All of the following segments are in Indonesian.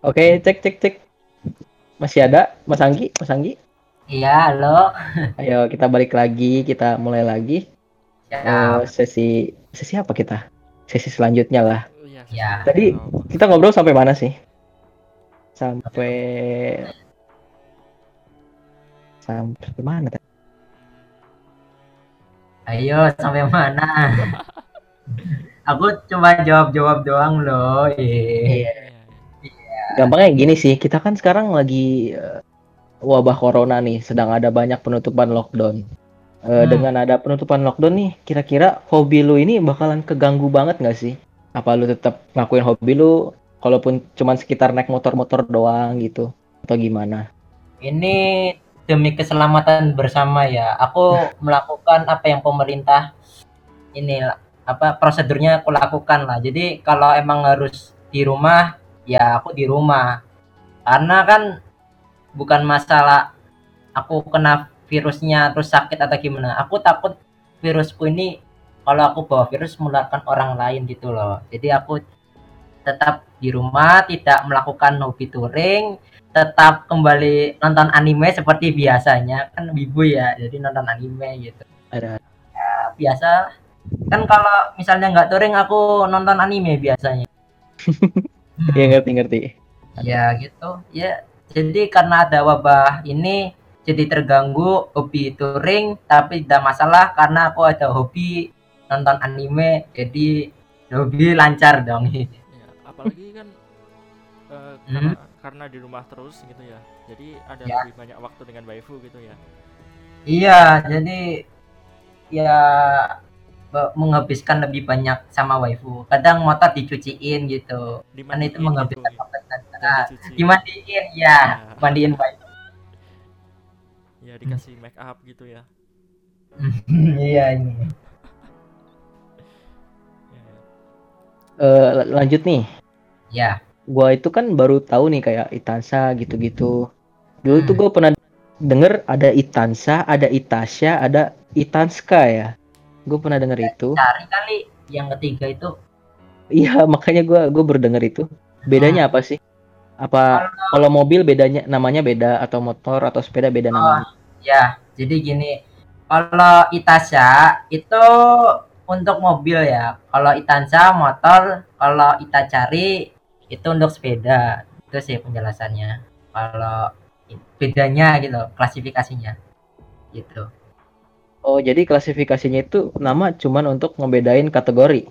Oke, cek cek cek. Masih ada Mas Anggi? Mas Anggi? Iya, halo. Ayo kita balik lagi, kita mulai lagi. Ya, Eh, sesi sesi apa kita? Sesi selanjutnya lah. Ya. Tadi kita ngobrol sampai mana sih? Sampai sampai mana? tadi? ayo sampai mana? Aku cuma jawab-jawab doang loh. Iya, iya. Gampangnya gini sih, kita kan sekarang lagi eh, wabah corona nih, sedang ada banyak penutupan lockdown. Eh, Hmm. Dengan ada penutupan lockdown nih, kira-kira hobi lu ini bakalan keganggu banget nggak sih? Apa lu tetap ngakuin hobi lu, kalaupun cuman sekitar naik motor-motor doang gitu, atau gimana? Ini demi keselamatan bersama ya. Aku melakukan apa yang pemerintah ini apa prosedurnya aku lakukan lah. Jadi kalau emang harus di rumah, ya aku di rumah. Karena kan bukan masalah aku kena virusnya terus sakit atau gimana. Aku takut virusku ini kalau aku bawa virus menularkan orang lain gitu loh. Jadi aku tetap di rumah, tidak melakukan hobi touring, tetap kembali nonton anime seperti biasanya. Kan wibu ya, jadi nonton anime gitu. Ada Ya, biasa kan kalau misalnya nggak touring aku nonton anime biasanya. Hmm. ya ngerti-ngerti. Ya gitu. Ya jadi karena ada wabah ini jadi terganggu hobi touring tapi tidak masalah karena aku ada hobi nonton anime jadi hobi lancar dong. Iya, apalagi kan eh, Hmm. karena, karena di rumah terus gitu ya. Jadi ada Ya. lebih banyak waktu dengan waifu gitu ya. Iya, jadi ya menghabiskan lebih banyak sama waifu. Kadang motor dicuciin gitu. Kan itu menghabiskan gitu. waktu. Udah Nah, dimandiin ya, Ya. mandiin waifu. Ya dikasih make up gitu ya. Iya ini. Ya, ya. Eh, lanjut nih, Ya. gua itu kan baru tahu nih kayak Itansa gitu-gitu. Dulu tuh Hmm. gue pernah denger ada Itansa, ada Itasha, ada Itanska ya. Gue pernah denger itu. Cari kali yang ketiga itu Iya, makanya gue baru denger itu. Bedanya apa sih? Apa kalau mobil bedanya namanya beda atau motor atau sepeda beda namanya? ya. Jadi gini, kalau Itasha itu untuk mobil ya. Kalau Itansa motor, kalau Itacari itu untuk sepeda. Itu sih penjelasannya. Kalau bedanya gitu, klasifikasinya. Gitu. Oh, jadi klasifikasinya itu nama cuman untuk ngebedain kategori.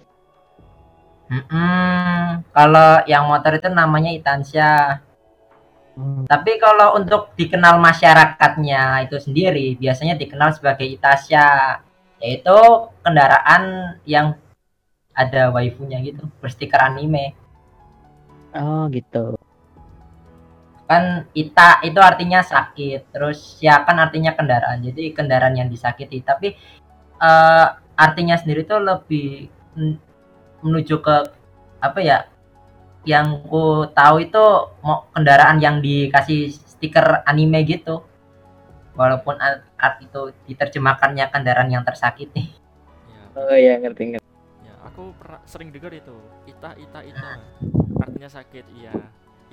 Mm-mm. Kalau yang motor itu namanya Itansya. Hmm. Tapi kalau untuk dikenal masyarakatnya itu sendiri, biasanya dikenal sebagai Itasya, yaitu kendaraan yang ada waifunya gitu, berstiker anime. Oh, gitu. Kan Ita itu artinya sakit, terus ya kan artinya kendaraan. Jadi kendaraan yang disakiti. Tapi eh, artinya sendiri tuh lebih men- menuju ke apa ya? Yang ku tahu itu mau kendaraan yang dikasih stiker anime gitu. Walaupun art, art itu diterjemahkannya kendaraan yang tersakiti. Ya, Oh iya, ngerti ngerti. ya, aku pernah sering dengar itu. Ita ita ita. Artinya sakit, iya.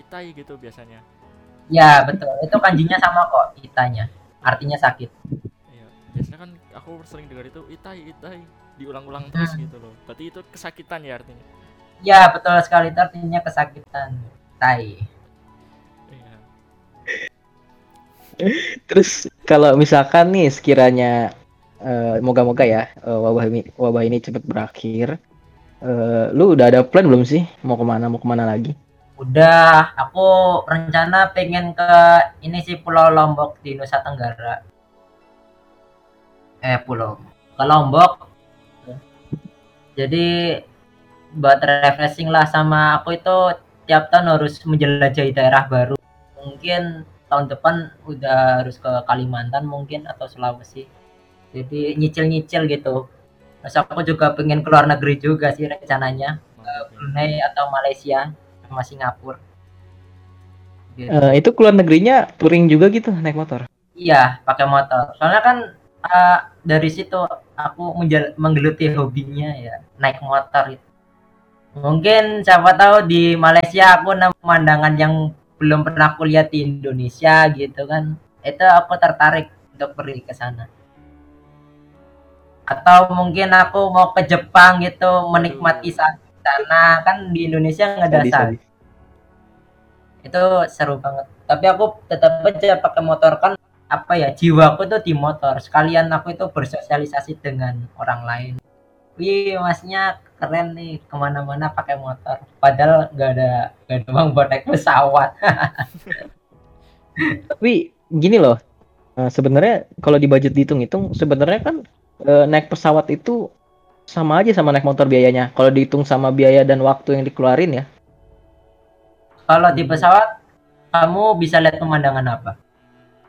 Itai gitu biasanya. Ya betul, itu kanjinya sama kok itanya. Artinya sakit. Iya. Biasanya kan aku sering dengar itu itai itai diulang-ulang terus Hmm. gitu loh. Berarti itu kesakitan ya artinya. Ya betul sekali itu artinya kesakitan. Tai. Iya. Terus kalau misalkan nih sekiranya eh, moga-moga ya eh, wabah ini wabah ini cepet berakhir. eh, lu udah ada plan belum sih mau ke mana mau ke mana lagi? Udah, aku rencana pengen ke ini sih Pulau Lombok di Nusa Tenggara. Eh, pulau. Ke Lombok. Jadi buat refreshing lah sama aku itu tiap tahun harus menjelajahi daerah baru. Mungkin tahun depan udah harus ke Kalimantan mungkin atau Sulawesi. Jadi nyicil-nyicil gitu. Terus aku juga pengen keluar negeri juga sih rencananya. Ya. Brunei atau Malaysia sama Singapura. Gitu. Eh, itu keluar negerinya touring juga gitu naik motor. Iya, pakai motor. Soalnya kan eh, dari situ aku menggeluti hobinya ya naik motor itu. Mungkin siapa tahu di Malaysia aku nemu pemandangan yang belum pernah aku lihat di Indonesia gitu kan. Itu aku tertarik untuk pergi ke sana. Atau mungkin aku mau ke Jepang gitu menikmati sa- sana kan di Indonesia nggak ada sana. Itu seru banget. Tapi aku tetap aja pakai motor kan apa ya jiwaku tuh di motor. Sekalian aku itu bersosialisasi dengan orang lain. Wih, masnya keren nih ke mana-mana pakai motor. Padahal nggak ada nggak ada uang buat naik pesawat. Tapi gini loh, eh, sebenarnya kalau di budget dihitung-hitung, sebenarnya kan eh, naik pesawat itu sama aja sama naik motor biayanya. Kalau dihitung sama biaya dan waktu yang dikeluarin ya, Kalau di pesawat kamu bisa lihat pemandangan apa?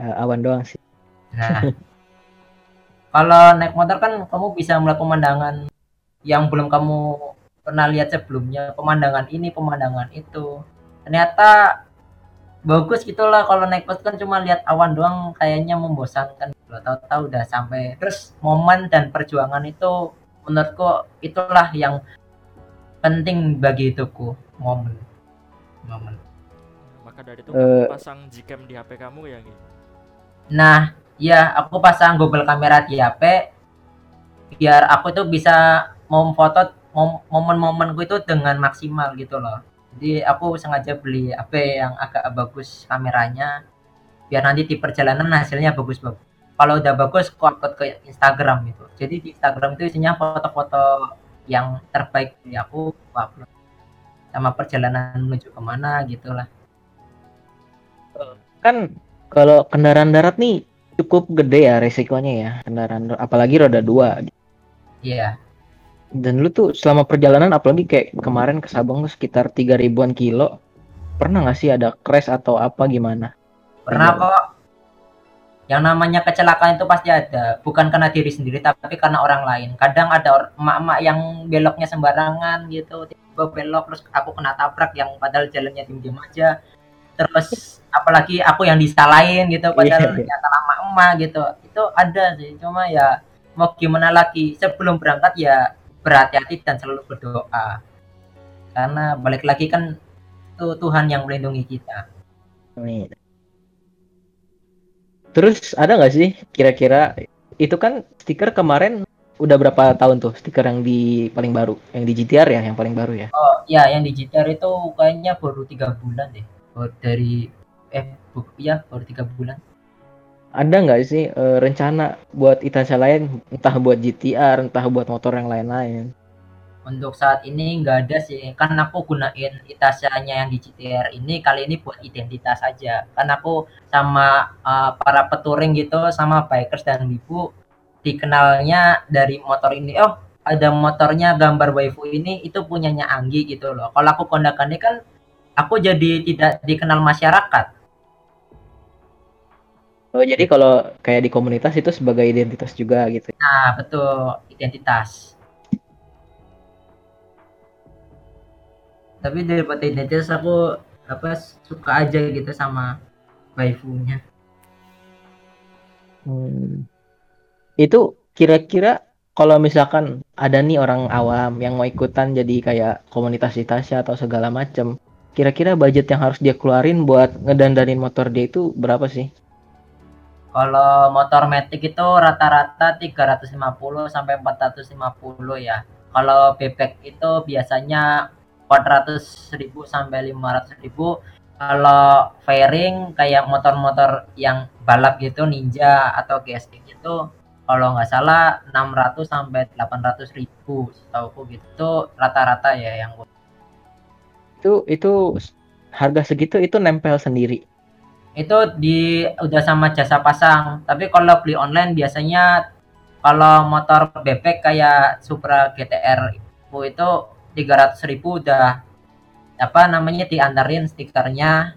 eh, awan doang sih. Nah, kalau naik motor kan kamu bisa melihat pemandangan yang belum kamu pernah lihat sebelumnya, pemandangan ini, pemandangan itu. Ternyata bagus gitulah kalau naik bus kan cuma lihat awan doang kayaknya membosankan. Tahu-tahu udah sampai. Terus momen dan perjuangan itu menurutku itulah yang penting bagi hidupku, momen. Momen. Maka dari itu Eh. kamu pasang Gcam di HP kamu ya Gi? Nah, ya aku pasang Google kamera di HP biar aku tuh bisa memfoto mom- momen-momenku itu dengan maksimal gitu loh. Jadi aku sengaja beli HP yang agak bagus kameranya biar nanti di perjalanan hasilnya bagus-bagus. Kalau udah bagus, aku upload ke Instagram gitu. Jadi di Instagram itu isinya foto-foto yang terbaik dari aku, aku upload. Sama perjalanan menuju ke mana gitulah. Kan kalau kendaraan darat nih cukup gede ya resikonya ya kendaraan apalagi roda dua Iya. dan lu tuh selama perjalanan apalagi kayak kemarin ke Sabang tuh sekitar tiga ribuan kilo pernah nggak sih ada crash atau apa gimana Pernah kok. Yang namanya kecelakaan itu pasti ada, bukan karena diri sendiri tapi karena orang lain. Kadang ada emak-emak yang beloknya sembarangan gitu, tiba belok terus aku kena tabrak yang padahal jalannya diem-diem aja. Terus apalagi aku yang disalahin gitu padahal Iya. ternyata emak-emak gitu. Itu ada sih, cuma ya mau gimana lagi sebelum berangkat ya berhati-hati dan selalu berdoa. Karena balik lagi kan itu Tuhan yang melindungi kita. Amin. Terus ada nggak sih kira-kira itu kan stiker kemarin udah berapa tahun tuh stiker yang di paling baru yang di GTR ya yang paling baru ya Oh ya, yang di GTR itu kayaknya baru tiga bulan deh. Baru dari eh bu, ya baru tiga bulan. ada nggak sih eh, rencana buat Itaca lain entah buat GTR entah buat motor yang lain-lain Untuk saat ini nggak ada sih. Kan aku gunain Itasanya yang di GTR ini kali ini buat identitas saja. Kan aku sama uh, para peturing gitu sama bikers dan ibu dikenalnya dari motor ini. Oh ada motornya gambar waifu ini itu punyanya Anggi gitu loh. Kalau aku kondakannya kan aku jadi tidak dikenal masyarakat. oh jadi kalau kayak di komunitas itu sebagai identitas juga gitu Nah, betul, identitas. Tapi daripada identitas aku apa suka aja gitu sama waifunya. Hmm. Itu kira-kira kalau misalkan ada nih orang awam yang mau ikutan jadi kayak komunitas Itasha atau segala macem, kira-kira budget yang harus dia keluarin buat ngedandanin motor dia itu berapa sih? Kalau motor Matic itu rata-rata 350 sampai 450 ya. Kalau bebek itu biasanya 400.000 sampai 500.000. Kalau fairing kayak motor-motor yang balap gitu Ninja atau GSX itu kalau nggak salah 600 sampai 800 ribu setahu gitu itu rata-rata ya yang gua- Itu itu harga segitu itu nempel sendiri. itu di udah sama jasa pasang tapi kalau beli online biasanya kalau motor bebek kayak Supra GTR itu itu 300.000 ribu udah apa namanya diantarin stikernya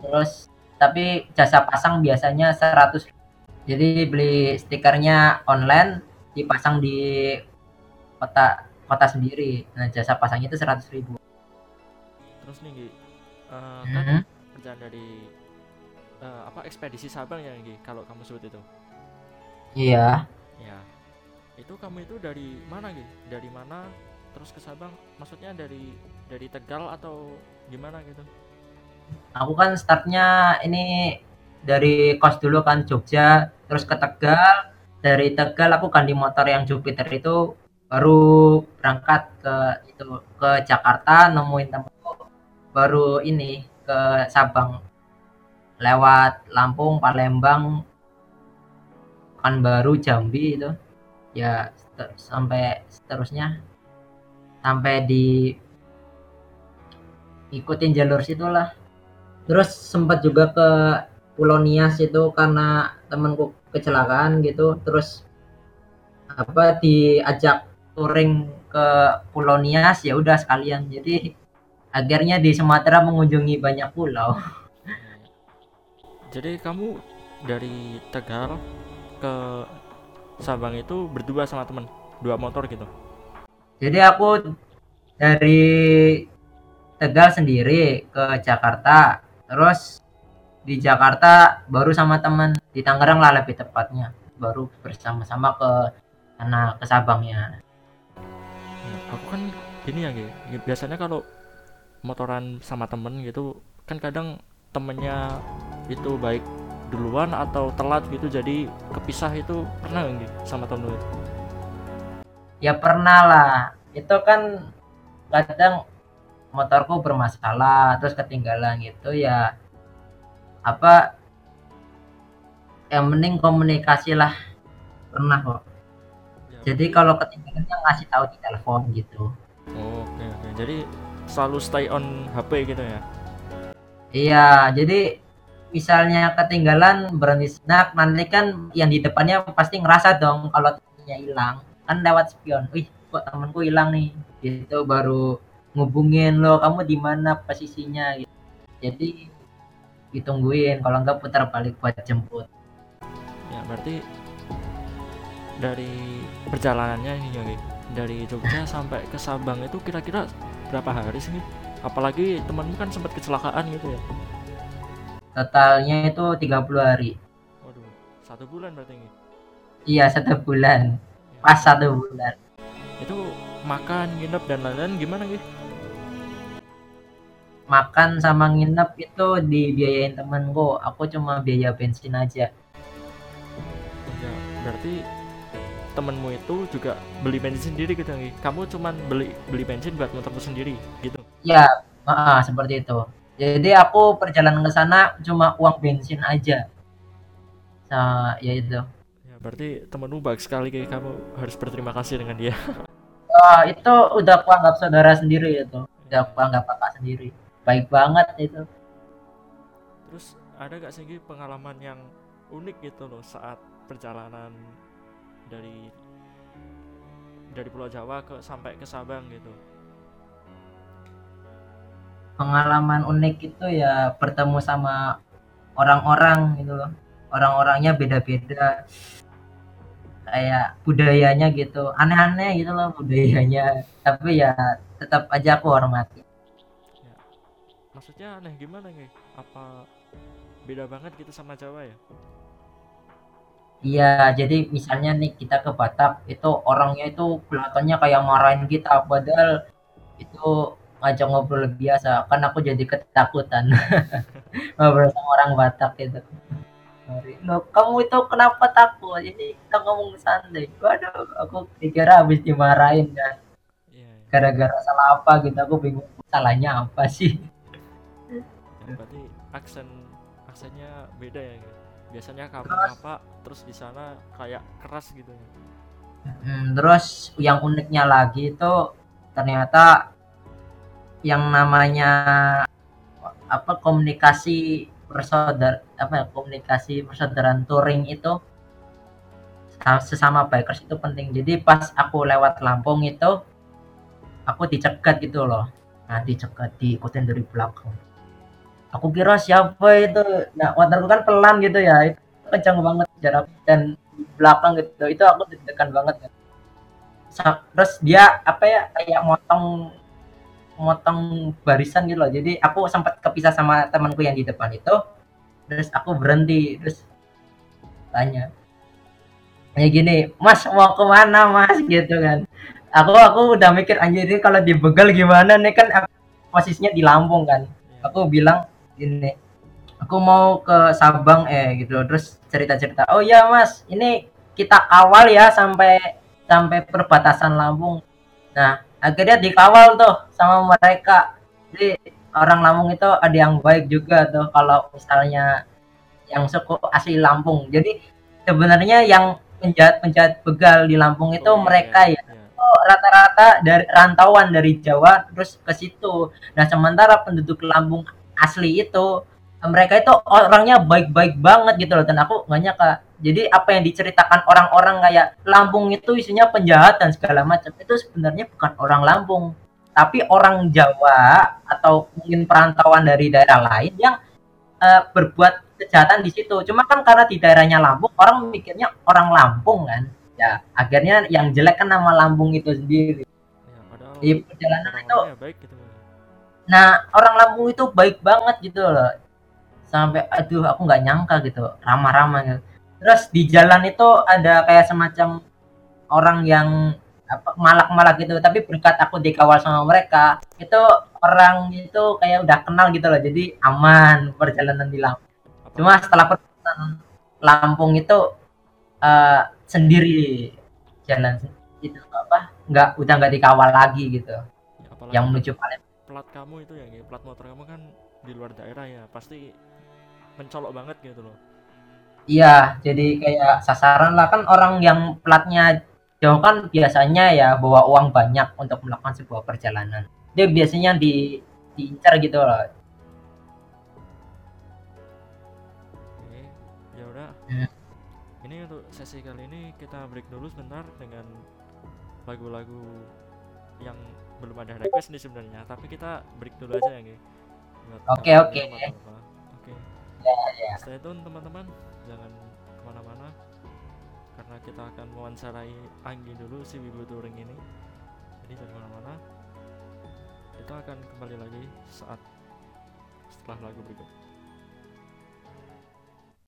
terus tapi jasa pasang biasanya 100 jadi beli stikernya online dipasang di kota kota sendiri nah jasa pasangnya itu 100.000 ribu Terus nih Gi, eh, kan kerjaan dari eh, apa ekspedisi Sabang ya Gi, kalau kamu sebut itu. iya Ya. Itu kamu itu dari mana Gi? Dari mana terus ke Sabang maksudnya dari dari Tegal atau gimana gitu? Aku kan startnya ini dari kos dulu kan Jogja, terus ke Tegal. Dari Tegal aku ganti motor yang Jupiter itu baru berangkat ke itu ke Jakarta nemuin temanku baru ini ke Sabang. Lewat Lampung, Palembang, Pekanbaru, Jambi itu. Ya sampai seterusnya sampai di ikutin jalur situlah. Terus sempat juga ke Pulau Nias itu karena temanku kecelakaan gitu. Terus apa diajak touring ke Pulau Nias ya udah sekalian. Jadi akhirnya di Sumatera mengunjungi banyak pulau. Jadi kamu dari Tegal ke Sabang itu berdua sama temen dua motor gitu jadi aku dari Tegal sendiri ke Jakarta terus di Jakarta baru sama teman di Tangerang lah lebih tepatnya baru bersama-sama ke sana ke Sabangnya Nah, aku kan ini ya Gi. biasanya kalau motoran sama temen gitu kan kadang temennya itu baik duluan atau telat gitu jadi kepisah itu pernah nggak Gi, sama temen itu? Ya pernah lah. Itu kan kadang motorku bermasalah terus ketinggalan gitu ya. Apa yang mending komunikasi lah. Pernah kok. Ya, jadi kalau ketinggalannya ngasih tahu di telepon gitu. Oh, oke oke. Jadi selalu stay on HP gitu ya? Iya jadi misalnya ketinggalan berhenti snack nanti kan yang di depannya pasti ngerasa dong kalau temennya hilang kan lewat spion wih kok temanku hilang nih gitu baru ngubungin lo kamu di mana posisinya gitu. jadi ditungguin kalau enggak putar balik buat jemput ya berarti dari perjalanannya ini ya dari Jogja sampai ke Sabang itu kira-kira berapa hari sih Gi? apalagi temanmu kan sempat kecelakaan gitu ya totalnya itu 30 hari waduh satu bulan berarti Gi. iya satu bulan. Pas satu bulan. Itu makan nginep dan lain-lain gimana gitu makan sama nginep itu dibiayain temenku aku cuma biaya bensin aja. Ya berarti temenmu itu juga beli bensin sendiri gitu Gi. kamu cuman beli beli bensin buat motormu sendiri gitu? Ya ah, seperti itu. Jadi aku perjalanan ke sana cuma uang bensin aja. Nah ya itu berarti temenmu baik sekali kayak kamu harus berterima kasih dengan dia. Ah, itu udah aku anggap saudara sendiri itu. Udah aku anggap kakak sendiri. Baik banget itu. Terus ada gak sih pengalaman yang unik gitu loh saat perjalanan dari dari Pulau Jawa ke sampai ke Sabang gitu? Pengalaman unik itu ya bertemu sama orang-orang gitu loh. Orang-orangnya beda-beda kayak budayanya gitu. Aneh-aneh gitu loh budayanya. Tapi ya tetap aja aku hormati. Maksudnya aneh gimana nih apa beda banget gitu sama Jawa ya? Iya jadi misalnya nih kita ke Batak itu orangnya itu kelihatannya kayak marahin kita padahal itu ngajak ngobrol biasa. Kan aku jadi ketakutan. Ngobrol sama orang Batak itu Loh, kamu itu kenapa takut? Ini kita ngomong santai. Waduh, aku dikira habis dimarahin kan. iya iya. Gara-gara salah apa gitu, aku bingung salahnya apa sih. Ya, berarti aksen aksennya beda ya Gi. biasanya kamu apa terus di sana kayak keras gitu ya Hmm, terus yang uniknya lagi itu ternyata yang namanya apa komunikasi bersaudara apa ya, komunikasi persaudaraan touring itu sa- sesama bikers itu penting. Jadi pas aku lewat Lampung itu aku dicegat gitu loh. Nah, dicegat diikutin dari belakang. Aku kira siapa itu. Nah, motorku kan pelan gitu ya. Itu kencang banget jarak dan belakang gitu. Itu aku deg-degan banget kan. Terus dia apa ya kayak motong motong barisan gitu loh. Jadi aku sempat kepisah sama temanku yang di depan itu. Terus aku berhenti terus tanya kayak gini, Mas mau ke mana Mas gitu kan. aku aku udah mikir anjir ini kalau dibegal gimana nih kan aku posisinya di Lampung kan Iya. aku bilang ini aku mau ke Sabang eh gitu terus cerita-cerita oh ya mas ini kita kawal ya sampai sampai perbatasan Lampung nah akhirnya dikawal tuh sama mereka jadi orang Lampung itu ada yang baik juga tuh kalau misalnya yang suku asli Lampung jadi sebenarnya yang penjahat-penjahat begal di Lampung itu Oh, iya, mereka iya, ya iya. rata-rata dari rantauan dari Jawa terus ke situ. Nah, sementara penduduk Lampung asli itu mereka itu orangnya baik-baik banget gitu loh dan aku nggak nyangka. Jadi apa yang diceritakan orang-orang kayak Lampung itu isinya penjahat dan segala macam itu sebenarnya bukan orang Lampung, tapi orang Jawa atau mungkin perantauan dari daerah lain yang eh, berbuat kejahatan di situ. Cuma kan karena di daerahnya Lampung orang mikirnya orang Lampung kan. Ya, akhirnya yang jelek kan nama Lampung itu sendiri. Padahal Di perjalanan itu baik gitu Nah, orang Lampung itu baik banget gitu loh. Sampai aduh aku nggak nyangka gitu, ramah-ramah gitu. Terus di jalan itu ada kayak semacam orang yang apa malak-malak gitu, tapi berkat aku dikawal sama mereka, itu orang itu kayak udah kenal gitu loh. Jadi aman perjalanan di Lampung. Apa- Cuma setelah perjalanan Lampung itu eh, sendiri jalan itu apa? nggak udah nggak dikawal lagi gitu. ya, apalagi Yang menuju Palembang. plat kamu itu ya plat motor kamu kan di luar daerah ya pasti mencolok banget gitu loh Iya, jadi kayak sasaran lah kan orang yang platnya jauh kan biasanya ya bawa uang banyak untuk melakukan sebuah perjalanan. Dia biasanya di diincar gitu loh. oke ya udah Hmm. ini untuk sesi kali ini kita break dulu sebentar dengan lagu-lagu yang belum ada request nih sebenarnya tapi kita break dulu aja ya Oke, oke. oke ya. stay tune teman-teman jangan ke mana-mana karena kita akan mewawancarai Anggi dulu si Wibu Touring ini. Jadi jangan ke mana-mana. Kita akan kembali lagi saat setelah lagu berikut